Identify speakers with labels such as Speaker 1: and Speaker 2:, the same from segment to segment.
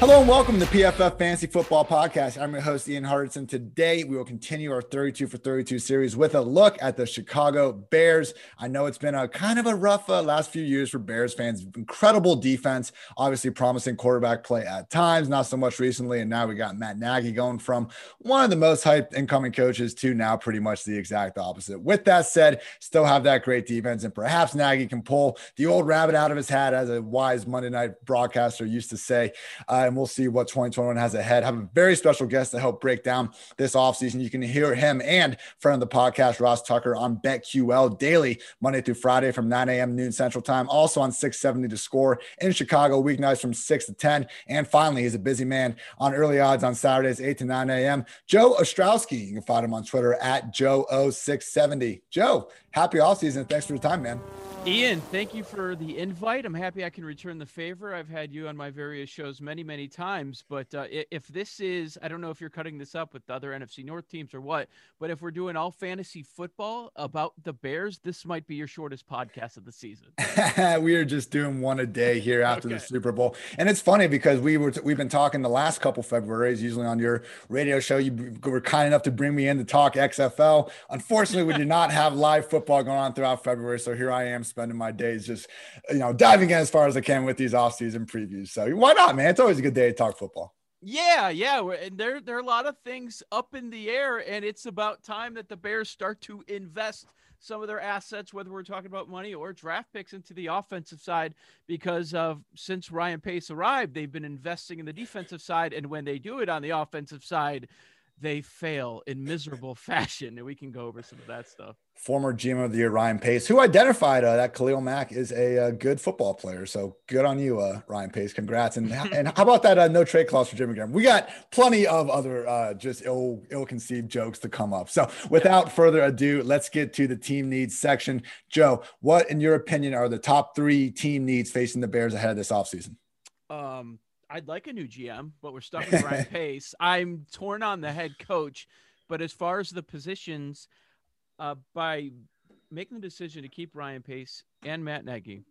Speaker 1: Hello and welcome to PFF Fantasy Football Podcast. I'm your host, Ian Hardison. Today, we will continue our 32 for 32 series with a look at the Chicago Bears. I know it's been a kind of a rough uh, last few years for Bears fans. Incredible defense, obviously promising quarterback play at times, not so much recently. And now we got Matt Nagy going from one of the most hyped incoming coaches to now pretty much the exact opposite. With that said, still have that great defense, and perhaps Nagy can pull the old rabbit out of his hat, as a wise Monday night broadcaster used to say. Uh, and we'll see what 2021 has ahead. Have a very special guest to help break down this offseason. You can hear him and friend of the podcast, Ross Tucker, on BetQL daily, Monday through Friday from 9 a.m. noon Central Time. Also on 670 The Score in Chicago, weeknights from 6 to 10. And finally, he's a busy man on early odds on Saturdays, 8 to 9 a.m. Joe Ostrowski. You can find him on Twitter at Joe0670. Joe, happy off season. Thanks for your time, man.
Speaker 2: Ian, thank you for the invite. I'm happy I can return the favor. I've had you on my various shows many, many times. But uh, if this is, I don't know if you're cutting this up with the other NFC North teams or what, but if we're doing all fantasy football about the Bears, this might be your shortest podcast of the season.
Speaker 1: we are just doing one a day here after
Speaker 2: Okay.
Speaker 1: the Super Bowl, and it's funny because we were we've been talking the last couple Februarys, usually on your radio show. You were kind enough to bring me in to talk XFL. Unfortunately, we did not have live football going on throughout February, so here I am spending my days just you know diving in as far as I can with these offseason previews. So why not, man? It's always a good day to talk football.
Speaker 2: Yeah, yeah, and there there are a lot of things up in the air, and it's about time that the Bears start to invest some of their assets, whether we're talking about money or draft picks, into the offensive side. Because of since Ryan Pace arrived, they've been investing in the defensive side, and when they do it on the offensive side, they fail in miserable fashion, and we can go over some of that stuff.
Speaker 1: Former GM of the year Ryan Pace, who identified uh, that Khalil Mack is a, uh good football player. So good on you, uh, Ryan Pace. Congrats. And and how about that uh, no trade clause for Jimmy Graham? We got plenty of other uh, just ill ill conceived jokes to come up. So without further ado, let's get to the team needs section. Joe, what in your opinion are the top three team needs facing the Bears ahead of this offseason?
Speaker 2: Um, I'd like a new GM, but we're stuck with Ryan Pace. I'm torn on the head coach, but as far as the positions, uh, by making the decision to keep Ryan Pace and Matt Nagy,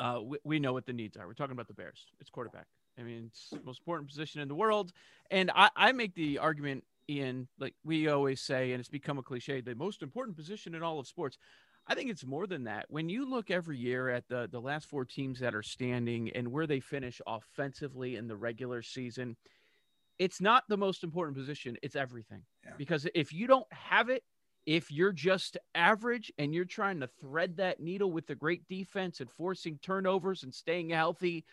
Speaker 2: uh, we, we know what the needs are. We're talking about the Bears. It's quarterback. I mean, it's the most important position in the world. And I, I make the argument, Ian, like we always say, and it's become a cliche, the most important position in all of sports. I think it's more than that. When you look every year at the the last four teams that are standing and where they finish offensively in the regular season, it's not the most important position. It's everything.
Speaker 1: Yeah.
Speaker 2: Because if you don't have it, if you're just average and you're trying to thread that needle with the great defense and forcing turnovers and staying healthy,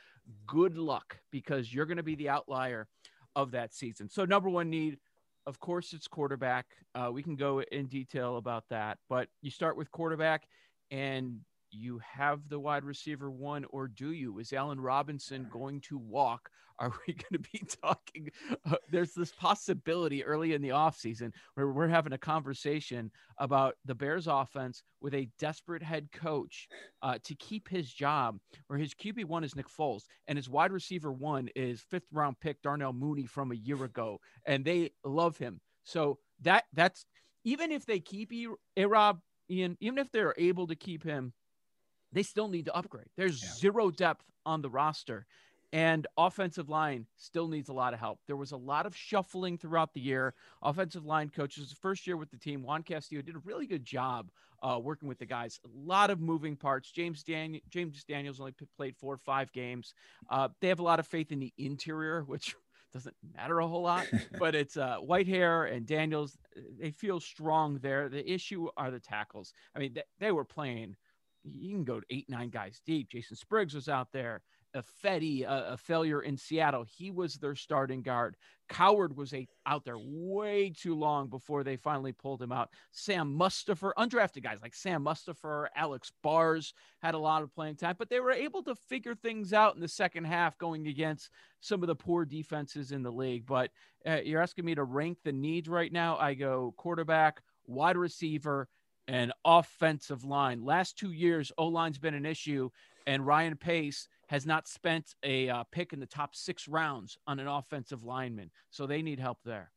Speaker 2: good luck because you're going to be the outlier of that season. So number one need, of course, it's quarterback. Uh, we can go in detail about that, but you start with quarterback, and you have the wide receiver one, or do you? Is Allen Robinson going to walk? Are we going to be talking? Uh, there's this possibility early in the offseason where we're having a conversation about the Bears offense with a desperate head coach uh, to keep his job, where his QB1 is Nick Foles and his wide receiver one is fifth round pick Darnell Mooney from a year ago, and they love him. So that that's even if they keep E- A-Rob, Ian, even if they're able to keep him, they still need to upgrade. There's
Speaker 1: Yeah.
Speaker 2: zero depth on the roster. And offensive line still needs a lot of help. There was a lot of shuffling throughout the year. Offensive line coaches, first year with the team, Juan Castillo did a really good job uh, working with the guys. A lot of moving parts. James Dan- James Daniels only p- played four or five games. Uh, they have a lot of faith in the interior, which doesn't matter a whole lot, but it's uh, Whitehair and Daniels. They feel strong there. The issue are the tackles. I mean, they, they were playing. You can go to eight, nine guys deep. Jason Spriggs was out there. Ifedi, a, a, failure in Seattle. He was their starting guard. Coward was a, out there way too long before they finally pulled him out. Sam Mustipher, undrafted guys like Sam Mustipher, Alex Bars had a lot of playing time, but they were able to figure things out in the second half going against some of the poor defenses in the league. But uh, you're asking me to rank the needs right now. I go quarterback, wide receiver, and offensive line. Last two years, O line's been an issue, and Ryan Pace has not spent a uh, pick in the top six rounds on an offensive lineman. So they need help there.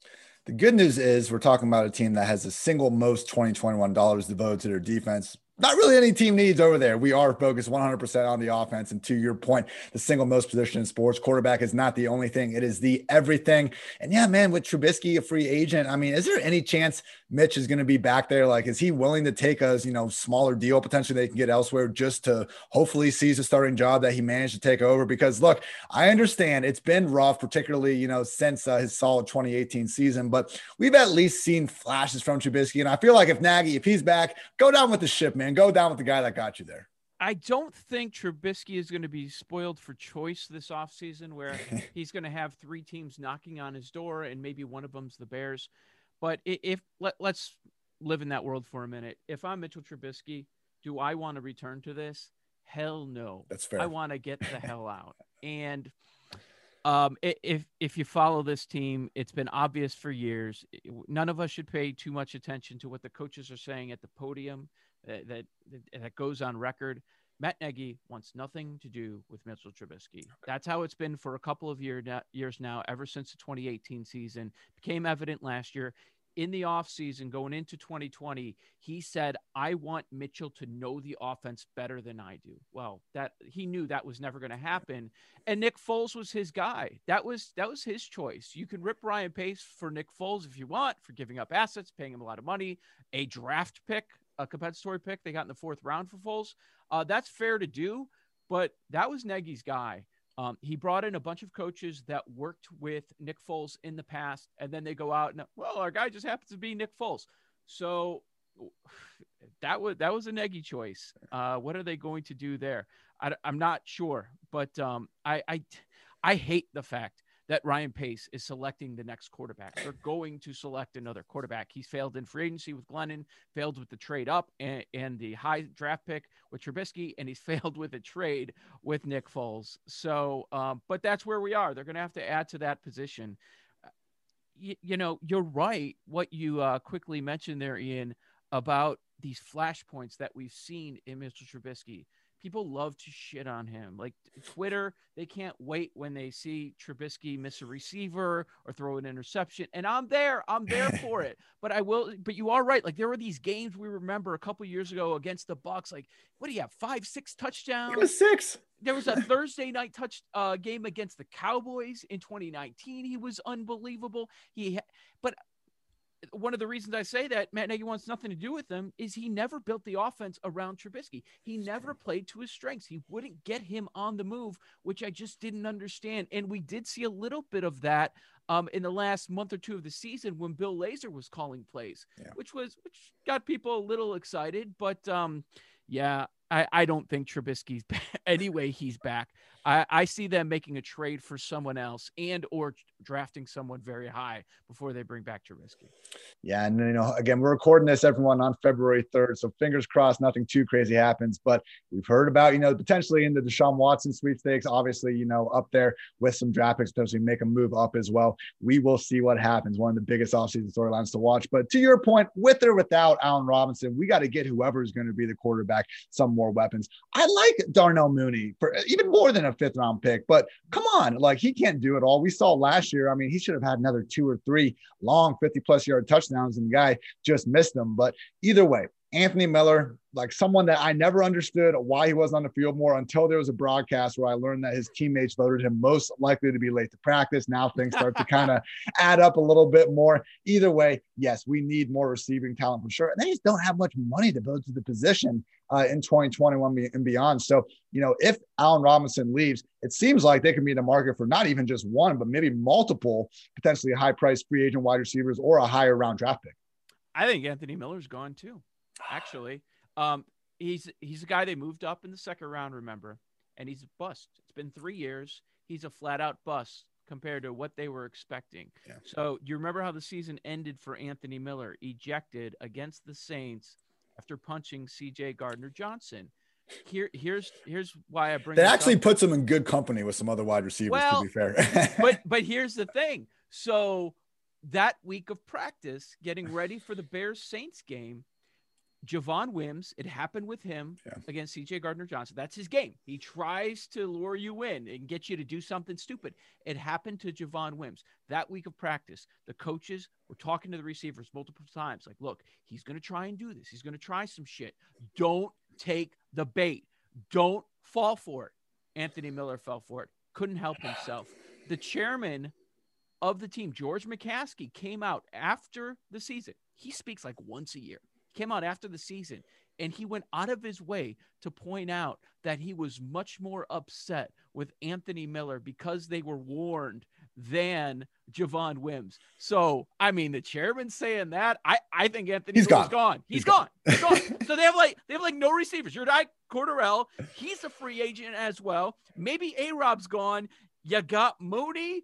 Speaker 1: The good news is we're talking about a team that has the single most 2021 dollars devoted to their defense not really any team needs over there. We are focused 100% on the offense. And to your point, the single most position in sports, quarterback is not the only thing, it is the everything. And yeah, man, with Trubisky, a free agent, I mean, is there any chance Mitch is going to be back there? Like, is he willing to take a you know smaller deal potentially they can get elsewhere just to hopefully seize a starting job that he managed to take over? Because look, I understand it's been rough, particularly you know since uh, his solid 2018 season, but we've at least seen flashes from Trubisky, and I feel like if Nagy, if he's back, go down with the ship, man go down with the guy that got you there.
Speaker 2: I don't think Trubisky is going to be spoiled for choice this offseason where he's going to have three teams knocking on his door and maybe one of them's the Bears. But if let, let's live in that world for a minute. If I'm Mitchell Trubisky, do I want to return to this? Hell no.
Speaker 1: That's fair.
Speaker 2: I want to get the hell out. And um, if if you follow this team, it's been obvious for years. None of us should pay too much attention to what the coaches are saying at the podium that, that, that goes on record. Matt Nagy wants nothing to do with Mitchell Trubisky. That's how it's been for a couple of year, years now, ever since the 2018 season. Became evident last year. In the offseason, going into 2020, he said, I want Mitchell to know the offense better than I do. Well, that he knew that was never going to happen. And Nick Foles was his guy. That was that was his choice. You can rip Ryan Pace for Nick Foles if you want, for giving up assets, paying him a lot of money, a draft pick a compensatory pick they got in the fourth round for Foles. Uh, that's fair to do, but that was Nagy's guy. Um, he brought in a bunch of coaches that worked with Nick Foles in the past, and then they go out and well, our guy just happens to be Nick Foles. So that was that was a Nagy choice. Uh, what are they going to do there? I, am not sure, but um, I, I I hate the fact that Ryan Pace is selecting the next quarterback. They're going to select another quarterback. He's failed in free agency with Glennon, failed with the trade up and, and the high draft pick with Trubisky, and he's failed with a trade with Nick Foles. So, um, but that's where we are. They're going to have to add to that position. You, you know, you're right. What you uh, quickly mentioned there, Ian, about these flashpoints that we've seen in Mr. Trubisky people love to shit on him. Like Twitter, they can't wait when they see Trubisky miss a receiver or throw an interception. And I'm there. I'm there for it. But I will. But you are right. Like there were these games we remember a couple years ago against the Bucks. Like what do you have? Five, six touchdowns.
Speaker 1: It was six.
Speaker 2: There was a Thursday night touch uh, game against the Cowboys in 2019. He was unbelievable. He, but one of the reasons I say that Matt Nagy wants nothing to do with them is he never built the offense around Trubisky. He never played to his strengths. He wouldn't get him on the move, which I just didn't understand. And we did see a little bit of that um, in the last month or two of the season when Bill Lazor was calling plays, yeah. which was which got people a little excited. But um, yeah, I, I don't think Trubisky's back. anyway. He's back. I, I see them making a trade for someone else and or drafting someone very high before they bring back Trubisky.
Speaker 1: Yeah, and you know, again, we're recording this everyone on February 3rd, so fingers crossed nothing too crazy happens. But we've heard about, you know, potentially in the Deshaun Watson sweepstakes, obviously, you know, up there with some draft picks, potentially make a move up as well. We will see what happens. One of the biggest offseason storylines to watch. But to your point, with or without Allen Robinson, we got to get whoever is going to be the quarterback some more weapons. I like Darnell Mooney for even more than a fifth round pick, but come on, like he can't do it all. We saw last year. I mean, he should have had another two or three long 50 plus yard touchdowns, and the guy just missed them. But either way, Anthony Miller, like someone that I never understood why he wasn't on the field more until there was a broadcast where I learned that his teammates voted him most likely to be late to practice. Now things start to kind of add up a little bit more. Either way, yes, we need more receiving talent for sure. And they just don't have much money to build to the position uh, in 2021 and beyond. So, you know, if Allen Robinson leaves, it seems like they could be in the market for not even just one, but maybe multiple potentially high priced free agent wide receivers or a higher round draft pick.
Speaker 2: I think Anthony Miller's gone too actually. Um, he's he's a guy they moved up in the second round. Remember, and he's a bust. It's been three years. He's a flat out bust compared to what they were expecting.
Speaker 1: Yeah.
Speaker 2: So you remember how the season ended for Anthony Miller, ejected against the Saints after punching C.J. Gardner Johnson. Here, here's here's why I bring.
Speaker 1: That actually
Speaker 2: up.
Speaker 1: puts him in good company with some other wide receivers.
Speaker 2: Well,
Speaker 1: to be fair,
Speaker 2: but but here's the thing. So that week of practice, getting ready for the Bears Saints game, Javon Wims, it happened with him
Speaker 1: Yeah.
Speaker 2: against CJ Gardner Johnson. That's his game. He tries to lure you in and get you to do something stupid. It happened to Javon Wims. That week of practice, the coaches were talking to the receivers multiple times like, look, he's going to try and do this. He's going to try some shit. Don't take the bait. Don't fall for it. Anthony Miller fell for it. Couldn't help himself. The chairman of the team, George McCaskey, came out after the season. He speaks like once a year. Came out after the season and he went out of his way to point out that he was much more upset with Anthony Miller because they were warned than Javon Wims. So, I mean, the chairman saying that, I, I think Anthony
Speaker 1: He's
Speaker 2: Miller's
Speaker 1: gone.
Speaker 2: gone. He's
Speaker 1: He's
Speaker 2: gone. He's gone. so they have like they have like no receivers. Your guy Cordarrelle, he's a free agent as well. Maybe A Rob's gone. You got Mooney.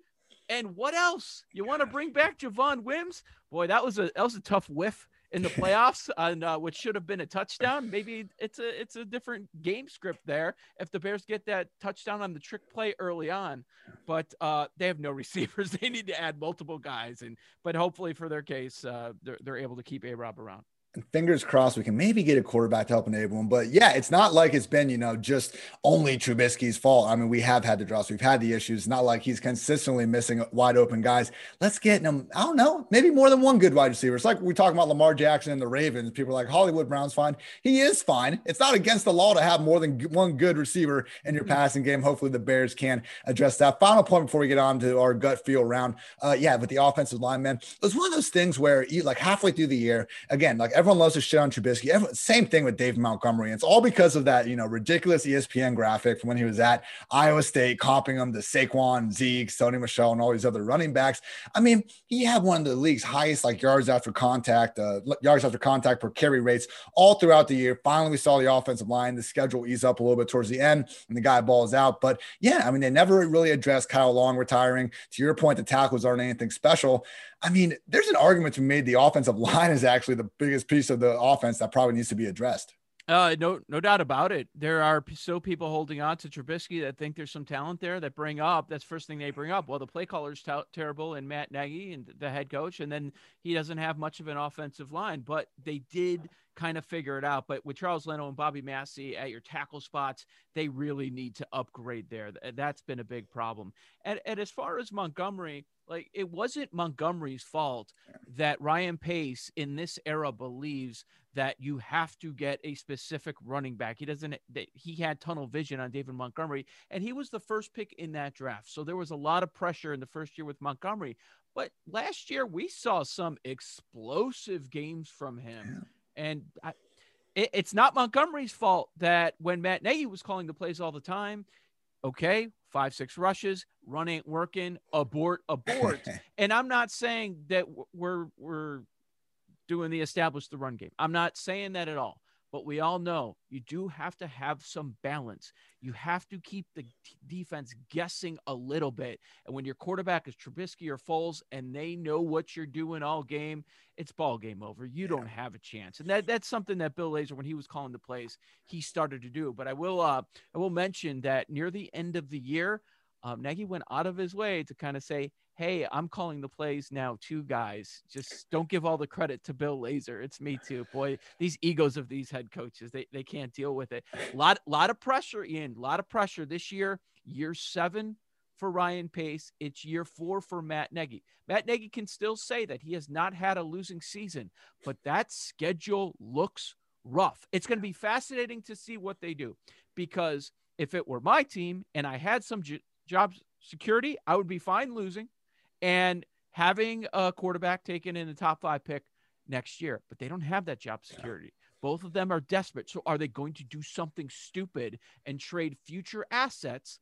Speaker 2: And what else? You want to bring back Javon Wims? Boy, that was a that was a tough whiff in the playoffs on uh, should have been a touchdown. Maybe it's a it's a different game script there if the Bears get that touchdown on the trick play early on. But uh, they have no receivers. They need to add multiple guys, and but hopefully for their case, uh, they're they're able to keep A Rob around.
Speaker 1: And fingers crossed we can maybe get a quarterback to help enable him. But yeah, it's not like it's been, you know, just only Trubisky's fault. I mean, we have had the drops, we've had the issues. It's not like he's consistently missing wide open guys. Let's get him, I don't know, maybe more than one good wide receiver. It's like we talk about Lamar Jackson and the Ravens. People are like, Hollywood Brown's fine. He is fine. It's not against the law to have more than one good receiver in your passing game. Hopefully the Bears can address that. Final point before we get on to our gut feel round. Uh, yeah, but the offensive line, man, it was one of those things where you like halfway through the year, again, like everyone loves to shit on Trubisky. Everyone, same thing with Dave Montgomery. It's all because of that, you know, ridiculous ESPN graphic from when he was at Iowa State, comping him to Saquon, Zeke, Sony Michel, and all these other running backs. I mean, he had one of the league's highest like yards after contact, uh, yards after contact per carry rates all throughout the year. Finally, we saw the offensive line, the schedule ease up a little bit towards the end, and the guy balls out. But yeah, I mean, they never really addressed Kyle Long retiring. To your point, the tackles aren't anything special. I mean, there's an argument to be made the offensive line is actually the biggest piece of the offense that probably needs to be addressed.
Speaker 2: Uh, no, no doubt about it. There are still people holding on to Trubisky that think there's some talent there that bring up. That's first thing they bring up. Well, the play caller's t- terrible, and Matt Nagy and the head coach, and then he doesn't have much of an offensive line. But they did kind of figure it out. But with Charles Leno and Bobby Massie at your tackle spots, they really need to upgrade there. That's been a big problem. And, and as far as Montgomery, like it wasn't Montgomery's fault that Ryan Pace in this era believes that you have to get a specific running back. He doesn't he had tunnel vision on David Montgomery and he was the first pick in that draft. So there was a lot of pressure in the first year with Montgomery. But last year we saw some explosive games from him. And I, it, it's not Montgomery's fault that when Matt Nagy was calling the plays all the time, okay, five, six rushes, run ain't working, abort, abort. and I'm not saying that we're we're doing the establish the run game. I'm not saying that at all. But we all know you do have to have some balance. You have to keep the t- defense guessing a little bit. And when your quarterback is Trubisky or Foles and they know what you're doing all game, it's ball game over. You don't have a chance. And that that's something that Bill Lazor, when he was calling the plays, he started to do. But I will uh I will mention that near the end of the year, um, Nagy went out of his way to kind of say, "Hey, I'm calling the plays now, too, guys. Just don't give all the credit to Bill Lazor. It's me too. Boy, these egos of these head coaches, they, they can't deal with it. Lot, lot of pressure, Ian. A lot of pressure this year. Year seven for Ryan Pace. It's year four for Matt Nagy. Matt Nagy can still say that he has not had a losing season, but that schedule looks rough. It's going to be fascinating to see what they do because if it were my team and I had some j- job security, I would be fine losing and having a quarterback taken in the top five pick next year. But they don't have that job security. Both of them are desperate. So are they going to do something stupid and trade future assets?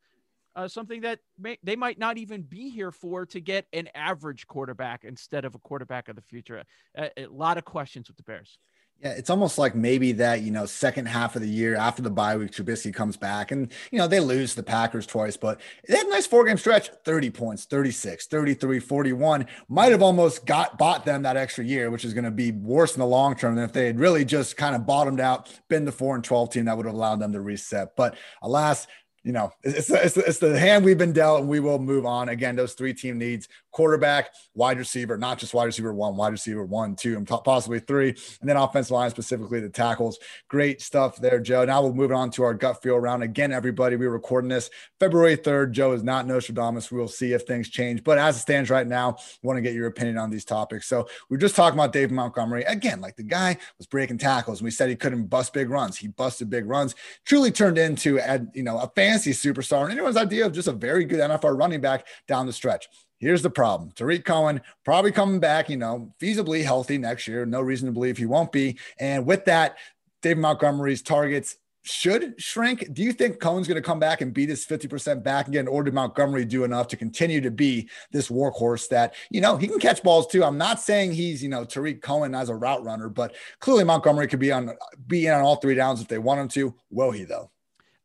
Speaker 2: Uh, something that may, they might not even be here for to get an average quarterback instead of a quarterback of the future. A, a lot of questions with the Bears.
Speaker 1: Yeah, it's almost like maybe that, you know, second half of the year after the bye week, Trubisky comes back and, you know, they lose the Packers twice, but they had a nice four game stretch 30 points, 36, 33, 41. Might have almost got bought them that extra year, which is going to be worse in the long term than if they had really just kind of bottomed out, been the four and 12 team that would have allowed them to reset. But alas, you know, it's, it's, it's, the hand we've been dealt, and we will move on. Again, those three team needs quarterback, wide receiver, not just wide receiver one, wide receiver one, two, and possibly three, and then offensive line, specifically the tackles. Great stuff there, Joe. Now we'll move on to our gut feel round. Again, everybody, we're recording this February 3rd. Joe is not Nostradamus. We'll see if things change. But as it stands right now, want to get your opinion on these topics. So we are just talking about Dave Montgomery. Again, like the guy was breaking tackles, and we said he couldn't bust big runs. He busted big runs, truly turned into, you know, a fancy superstar and anyone's idea of just a very good NFL running back down the stretch. Here's the problem. Tarik Cohen probably coming back, you know, feasibly healthy next year. No reason to believe he won't be. And with that, David Montgomery's targets should shrink. Do you think Cohen's going to come back and beat his 50% back again, or did Montgomery do enough to continue to be this workhorse that, you know, he can catch balls too? I'm not saying he's, you know, Tarik Cohen as a route runner, but clearly Montgomery could be on be in on all three downs if they want him to. Will he though?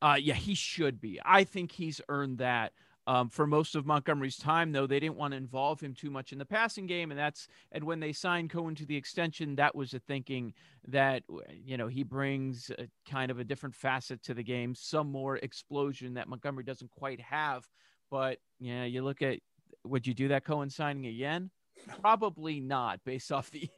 Speaker 2: Uh, yeah, he should be. I think he's earned that. Um, for most of Montgomery's time, though, they didn't want to involve him too much in the passing game, and that's and when they signed Cohen to the extension, that was the thinking that you know he brings a, kind of a different facet to the game, some more explosion that Montgomery doesn't quite have. But yeah, you look at would you do that Cohen signing again? Probably not, based off the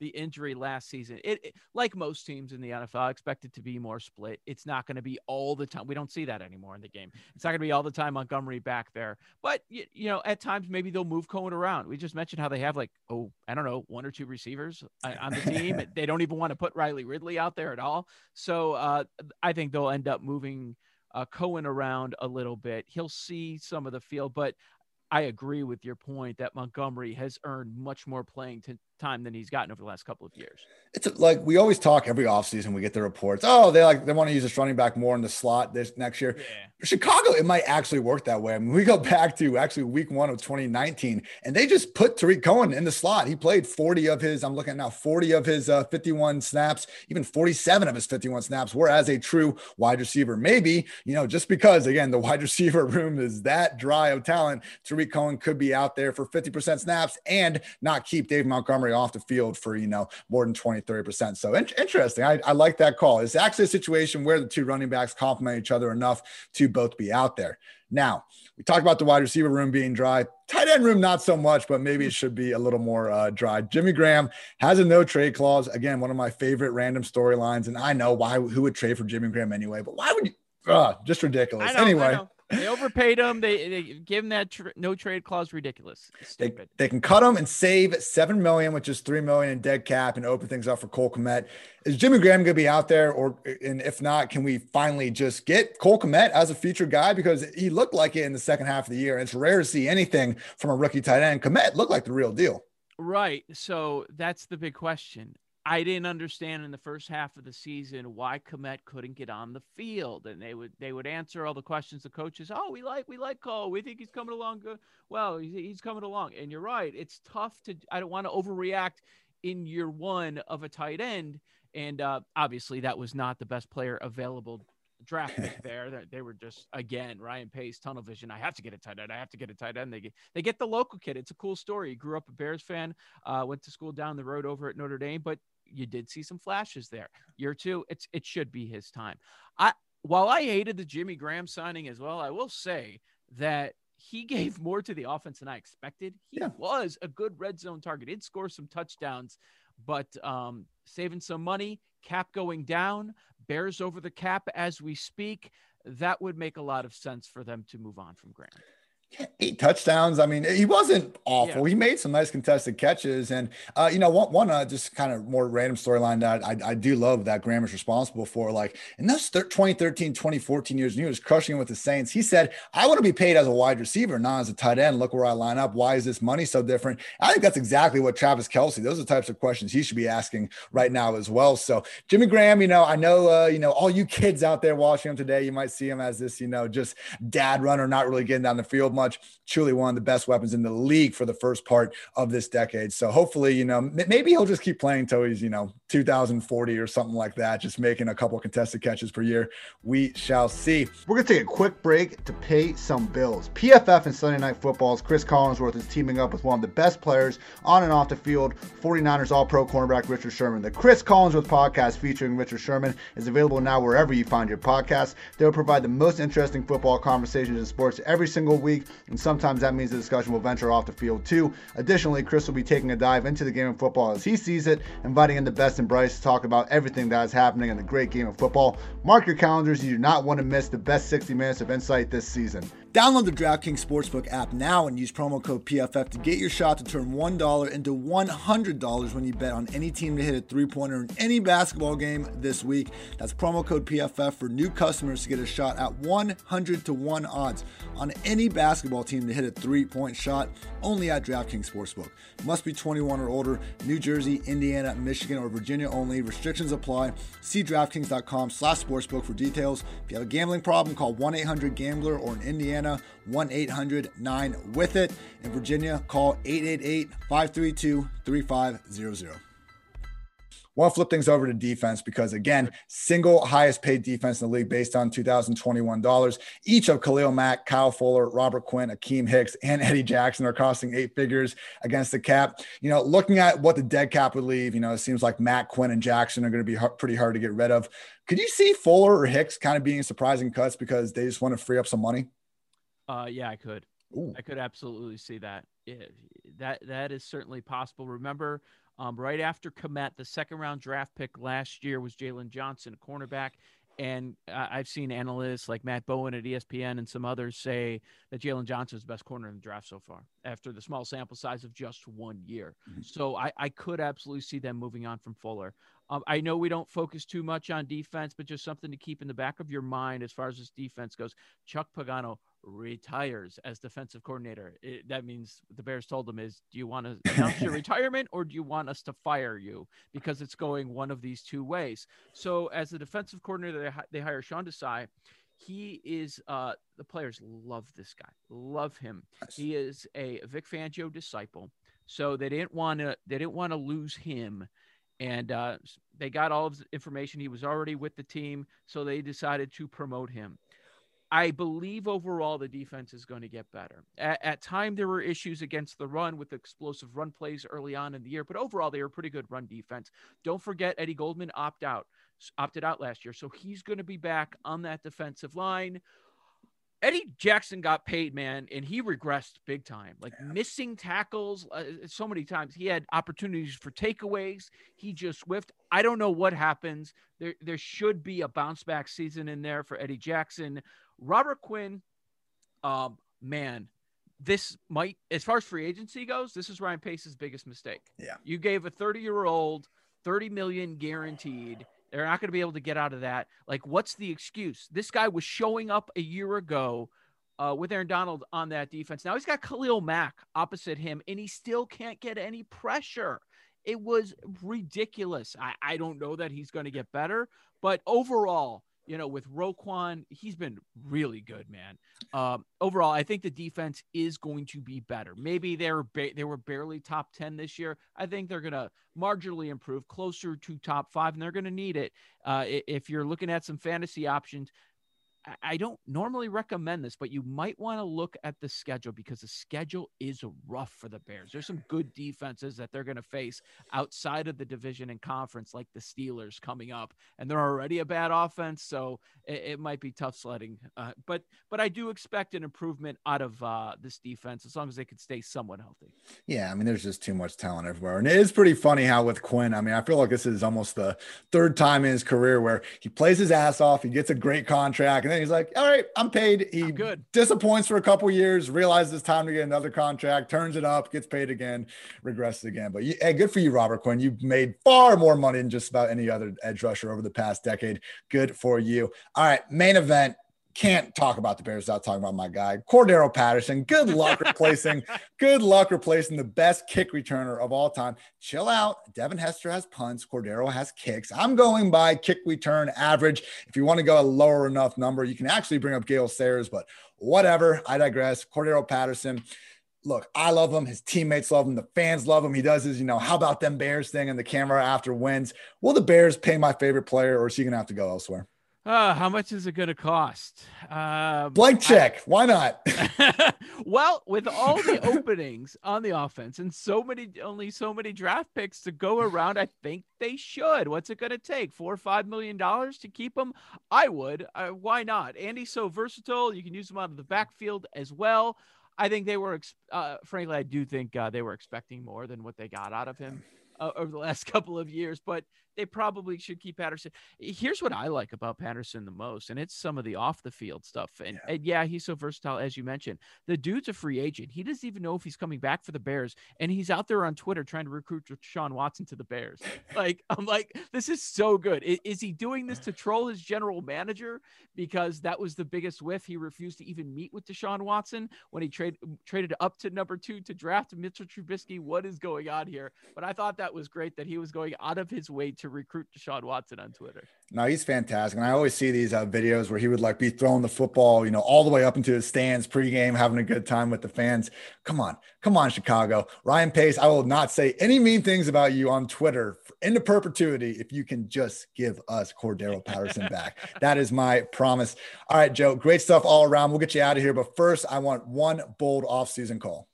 Speaker 2: the injury last season. It, it, like most teams in the NFL, I expect it to be more split. It's not going to be all the time. We don't see that anymore in the game. It's not going to be all the time Montgomery back there. But you, you know, at times maybe they'll move Cohen around. We just mentioned how they have like oh I don't know one or two receivers on the team. they don't even want to put Riley Ridley out there at all. So uh, I think they'll end up moving. Uh, Cohen around a little bit. He'll see some of the field, but I agree with your point that Montgomery has earned much more playing t- time than he's gotten over the last couple of years.
Speaker 1: It's like we always talk every offseason, we get the reports. Oh, they like they want to use this running back more in the slot this next year. Yeah. Chicago, it might actually work that way. I mean, we go back to actually week one of 2019, and they just put Tarik Cohen in the slot. He played 40 of his, I'm looking now, 40 of his uh, 51 snaps, even 47 of his 51 snaps were as a true wide receiver. Maybe, you know, just because again, the wide receiver room is that dry of talent, Tarik Cohen could be out there for 50% snaps and not keep Dave Montgomery off the field for, you know, more than 20, 30%. So in- interesting. I, I like that call. It's actually a situation where the two running backs complement each other enough to both be out there. Now, we talked about the wide receiver room being dry. Tight end room, not so much, but maybe it should be a little more uh, dry. Jimmy Graham has a no trade clause. Again, one of my favorite random storylines. And I know why, who would trade for Jimmy Graham anyway, but why would you? Uh, just ridiculous. Know, anyway,
Speaker 2: they overpaid him. They, they give him that tr- no trade clause. Ridiculous.
Speaker 1: They, they can cut him and save seven million, which is three million in dead cap, and open things up for Cole Kmet. Is Jimmy Graham going to be out there, or and if not, can we finally just get Cole Kmet as a future guy because he looked like it in the second half of the year? And it's rare to see anything from a rookie tight end. Kmet looked like the real deal.
Speaker 2: Right. So that's the big question. I didn't understand in the first half of the season why Kmet couldn't get on the field, and they would they would answer all the questions the coaches. Oh, we like we like Cole. We think he's coming along good. Well, he's coming along, and you're right. It's tough to. I don't want to overreact in year one of a tight end, and uh, obviously that was not the best player available draft there. They were just again Ryan Pace tunnel vision. I have to get a tight end. I have to get a tight end. They get they get the local kid. It's a cool story. He grew up a Bears fan. Uh, went to school down the road over at Notre Dame, but you did see some flashes there. Year two, it's it should be his time. I while I hated the Jimmy Graham signing as well, I will say that he gave more to the offense than I expected. He yeah. was a good red zone target. He'd score some touchdowns, but um, saving some money, cap going down, Bears over the cap as we speak. That would make a lot of sense for them to move on from Graham
Speaker 1: eight touchdowns. I mean, he wasn't awful. Yeah. He made some nice contested catches, and uh, you know, one, one uh, just kind of more random storyline that I, I do love that Graham is responsible for. Like in those 2013, 2014 years, and he was crushing it with the Saints. He said, "I want to be paid as a wide receiver, not as a tight end. Look where I line up. Why is this money so different?" I think that's exactly what Travis Kelce. Those are the types of questions he should be asking right now as well. So Jimmy Graham, you know, I know, uh, you know, all you kids out there watching him today, you might see him as this, you know, just dad runner, not really getting down the field much much. Truly one of the best weapons in the league for the first part of this decade. So hopefully, you know, maybe he'll just keep playing until he's, you know, 2040 or something like that, just making a couple contested catches per year. We shall see.
Speaker 3: We're going to take a quick break to pay some bills. PFF and Sunday Night Football's Chris Collinsworth is teaming up with one of the best players on and off the field, 49ers All Pro cornerback Richard Sherman. The Chris Collinsworth podcast featuring Richard Sherman is available now wherever you find your podcasts. They'll provide the most interesting football conversations in sports every single week, and sometimes that means the discussion will venture off the field too. Additionally, Chris will be taking a dive into the game of football as he sees it, inviting in the best and Bryce to talk about everything that is happening in the great game of football. Mark your calendars, you do not want to miss the best 60 minutes of insight this season.
Speaker 1: Download the DraftKings Sportsbook app now and use promo code PFF to get your shot to turn $1 into $100 when you bet on any team to hit a three pointer in any basketball game this week. That's promo code PFF for new customers to get a shot at 100 to 1 odds on any basketball team to hit a three point shot only at DraftKings Sportsbook. Must be 21 or older, New Jersey, Indiana, Michigan, or Virginia only. Restrictions apply. See DraftKings.com slash sportsbook for details. If you have a gambling problem, call 1 800 Gambler or in Indiana. 1 800 9 with it. In Virginia, call 888 532 3500. Want to flip things over to defense because, again, single highest paid defense in the league based on 2021 dollars. Each of Khalil Mack, Kyle Fuller, Robert Quinn, Akiem Hicks, and Eddie Jackson are costing eight figures against the cap. You know, looking at what the dead cap would leave, you know, it seems like Mack, Quinn, and Jackson are going to be pretty hard to get rid of. Could you see Fuller or Hicks kind of being surprising cuts because they just want to free up some money?
Speaker 2: Uh, yeah, I could. Ooh. I could absolutely see that. Yeah, that that is certainly possible. Remember, um, right after Kmet, the second round draft pick last year was Jaylon Johnson, a cornerback. And uh, I've seen analysts like Matt Bowen at ESPN and some others say that Jaylon Johnson is the best corner in the draft so far after the small sample size of just one year. Mm-hmm. So I, I could absolutely see them moving on from Fuller. Um, I know we don't focus too much on defense, but just something to keep in the back of your mind as far as this defense goes. Chuck Pagano retires as defensive coordinator. It, that means the Bears told him is, do you want to announce your retirement or do you want us to fire you? Because it's going one of these two ways. So as the defensive coordinator, they, they hire Sean Desai. He is uh, the players love this guy, love him. Nice. He is a Vic Fangio disciple. So they didn't want to they didn't want to lose him and uh, they got all of the information. He was already with the team, so they decided to promote him. I believe overall the defense is going to get better. At, at time there were issues against the run with explosive run plays early on in the year, but overall they were pretty good run defense. Don't forget Eddie Goldman opt out, opted out last year, so he's going to be back on that defensive line. Eddie Jackson got paid, man, and he regressed big time. Like yeah. missing tackles uh, so many times. He had opportunities for takeaways. He just whiffed. I don't know what happens. There, there should be a bounce back season in there for Eddie Jackson. Robert Quinn, um, man, this might, as far as free agency goes, this is Ryan Pace's biggest mistake.
Speaker 1: Yeah.
Speaker 2: You gave a 30 year old 30 million guaranteed. They're not going to be able to get out of that. Like, what's the excuse? This guy was showing up a year ago uh, with Aaron Donald on that defense. Now he's got Khalil Mack opposite him, and he still can't get any pressure. It was ridiculous. I, I don't know that he's going to get better, but overall, you know, with Roquan, he's been really good, man. Um, overall, I think the defense is going to be better. Maybe they were ba- they were barely top ten this year. I think they're going to marginally improve, closer to top five, and they're going to need it. Uh, if you're looking at some fantasy options, I don't normally recommend this, but you might want to look at the schedule because the schedule is rough for the Bears. There's some good defenses that they're going to face outside of the division and conference, like the Steelers coming up, and they're already a bad offense, so it, it might be tough sledding. Uh, but but I do expect an improvement out of uh, this defense as long as they can stay somewhat healthy.
Speaker 1: Yeah, I mean, there's just too much talent everywhere, and it is pretty funny how with Quinn. I mean, I feel like this is almost the third time in his career where he plays his ass off, he gets a great contract, and then he's like, all right, I'm paid. He
Speaker 2: I'm good.
Speaker 1: disappoints for a couple years, realizes it's time to get another contract, turns it up, gets paid again, regresses again. But you, hey, good for you, Robert Quinn. You've made far more money than just about any other edge rusher over the past decade. Good for you. All right, main event. Can't talk about the Bears without talking about my guy, Cordarrelle Patterson. Good luck replacing, good luck replacing the best kick returner of all time. Chill out. Devin Hester has punts. Cordarrelle has kicks. I'm going by kick return average. If you want to go a lower enough number, you can actually bring up Gale Sayers, but whatever. I digress. Cordarrelle Patterson. Look, I love him. His teammates love him. The fans love him. He does his, you know, how about them Bears thing in the camera after wins. Will the Bears pay my favorite player or is he going to have to go elsewhere?
Speaker 2: Uh, how much is it going to cost?
Speaker 1: Uh, Blank check. I, Why not?
Speaker 2: well, with all the openings on the offense and so many, only so many draft picks to go around, I think they should. What's it going to take? Four or five million dollars to keep him? I would. Uh, why not? Andy's so versatile. You can use him out of the backfield as well. I think they were, uh, frankly, I do think uh, they were expecting more than what they got out of him uh, over the last couple of years, but they probably should keep Patterson. Eh, here's what I like about Patterson the most, and it's some of the off the field stuff. And yeah. and yeah, he's so versatile, as you mentioned. The dude's a free agent. He doesn't even know if he's coming back for the Bears, and he's out there on Twitter trying to recruit Sean Watson to the Bears. like, I'm like, this is so good. Is, is he doing this to troll his general manager? Because that was the biggest whiff. He refused to even meet with Deshaun Watson when he trade, mm, traded up to number two to draft Mitchell Trubisky. What is going on here? But I thought that was great that he was going out of his way to recruit Deshaun Watson on Twitter.
Speaker 1: No, he's fantastic. And I always see these uh, videos where he would like be throwing the football, you know, all the way up into the stands pregame, having a good time with the fans. Come on, come on, Chicago. Ryan Pace, I will not say any mean things about you on Twitter into perpetuity if you can just give us Cordarrelle Patterson back. that is my promise. All right, Joe, great stuff all around. We'll get you out of here. But first, I want one bold offseason call.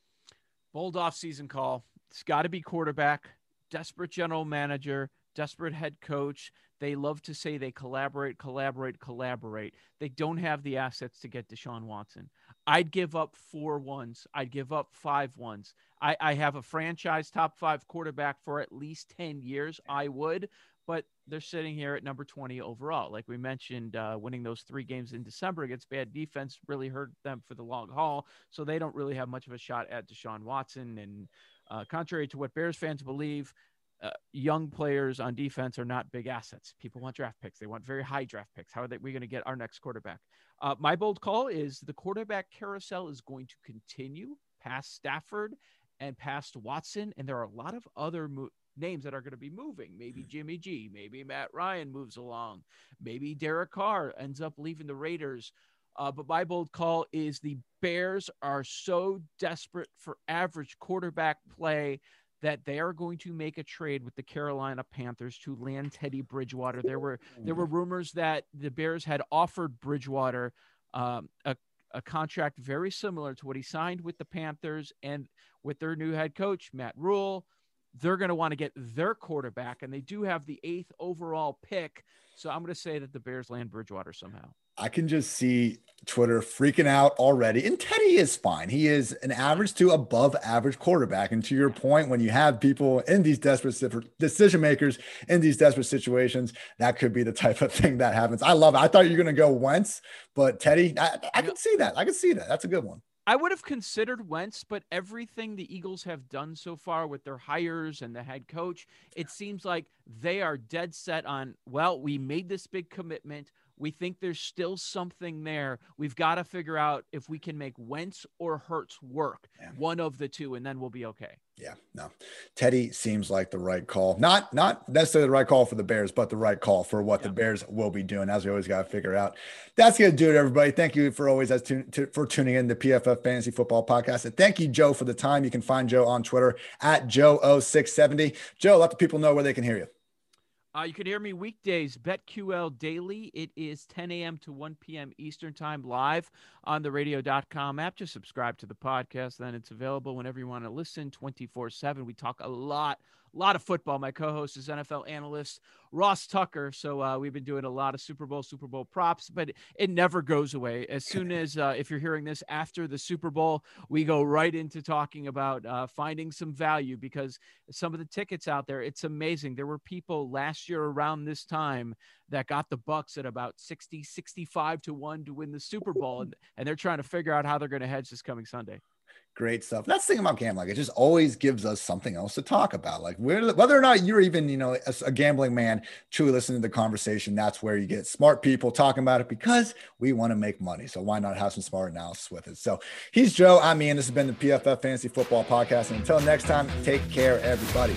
Speaker 2: Bold offseason call. It's got to be quarterback, desperate general manager desperate head coach. They love to say they collaborate, collaborate, collaborate. They don't have the assets to get Deshaun Watson. I'd give up four ones. I'd give up five ones. I, I have a franchise top five quarterback for at least 10 years. I would, but they're sitting here at number 20 overall. Like we mentioned, uh, winning those three games in December against bad defense really hurt them for the long haul. So they don't really have much of a shot at Deshaun Watson. And uh, contrary to what Bears fans believe, uh, young players on defense are not big assets. People want draft picks. They want very high draft picks. How are they, we going to get our next quarterback? Uh, my bold call is the quarterback carousel is going to continue past Stafford and past Watson. And there are a lot of other mo- names that are going to be moving. Maybe Jimmy G, maybe Matt Ryan moves along, maybe Derek Carr ends up leaving the Raiders. Uh, but my bold call is the Bears are so desperate for average quarterback play that they are going to make a trade with the Carolina Panthers to land Teddy Bridgewater. There were there were rumors that the Bears had offered Bridgewater um, a a contract very similar to what he signed with the Panthers and with their new head coach Matt Rhule. They're going to want to get their quarterback, and they do have the eighth overall pick. So I'm going to say that the Bears land Bridgewater somehow.
Speaker 1: I can just see Twitter freaking out already. And Teddy is fine. He is an average to above average quarterback. And to your point, when you have people in these desperate decision makers in these desperate situations, that could be the type of thing that happens. I love it. I thought you were going to go Wentz, but Teddy, I, I can see that. I can see that. That's a good one.
Speaker 2: I would have considered Wentz, but everything the Eagles have done so far with their hires and the head coach, it seems like they are dead set on, well, we made this big commitment. We think there's still something there. We've got to figure out if we can make Wentz or Hurts work, yeah. one of the two, and then we'll be okay.
Speaker 1: Yeah, no. Teddy seems like the right call. Not not necessarily the right call for the Bears, but the right call for what yeah. the Bears will be doing. As we always got to figure out. That's gonna do it, everybody. Thank you for always as to, to, for tuning in the PFF Fantasy Football Podcast. And thank you, Joe, for the time. You can find Joe on Twitter at Joe0670. Joe, let the people know where they can hear you.
Speaker 2: Uh, you can hear me weekdays, BetQL Daily. It is 10 a.m. to 1 p.m. Eastern Time live on the radio.com app. Just subscribe to the podcast. Then it's available whenever you want to listen 24 7. We talk a lot a lot of football. My co-host is NFL analyst Ross Tucker. So uh, we've been doing a lot of Super Bowl, Super Bowl props, but it never goes away. As soon as uh, if you're hearing this after the Super Bowl, we go right into talking about uh, finding some value because some of the tickets out there, it's amazing. There were people last year around this time that got the Bucks at about 60, 65 to one to win the Super Bowl, and, and they're trying to figure out how they're going to hedge this coming Sunday
Speaker 1: Great stuff. That's the thing about gambling. It just always gives us something else to talk about. Like whether or not you're even, you know, a, a gambling man, truly listening to the conversation, that's where you get smart people talking about it because we want to make money. So why not have some smart analysis with it? So he's Joe. I'm Ian. This has been the PFF Fantasy Football Podcast. And until next time, take care, everybody.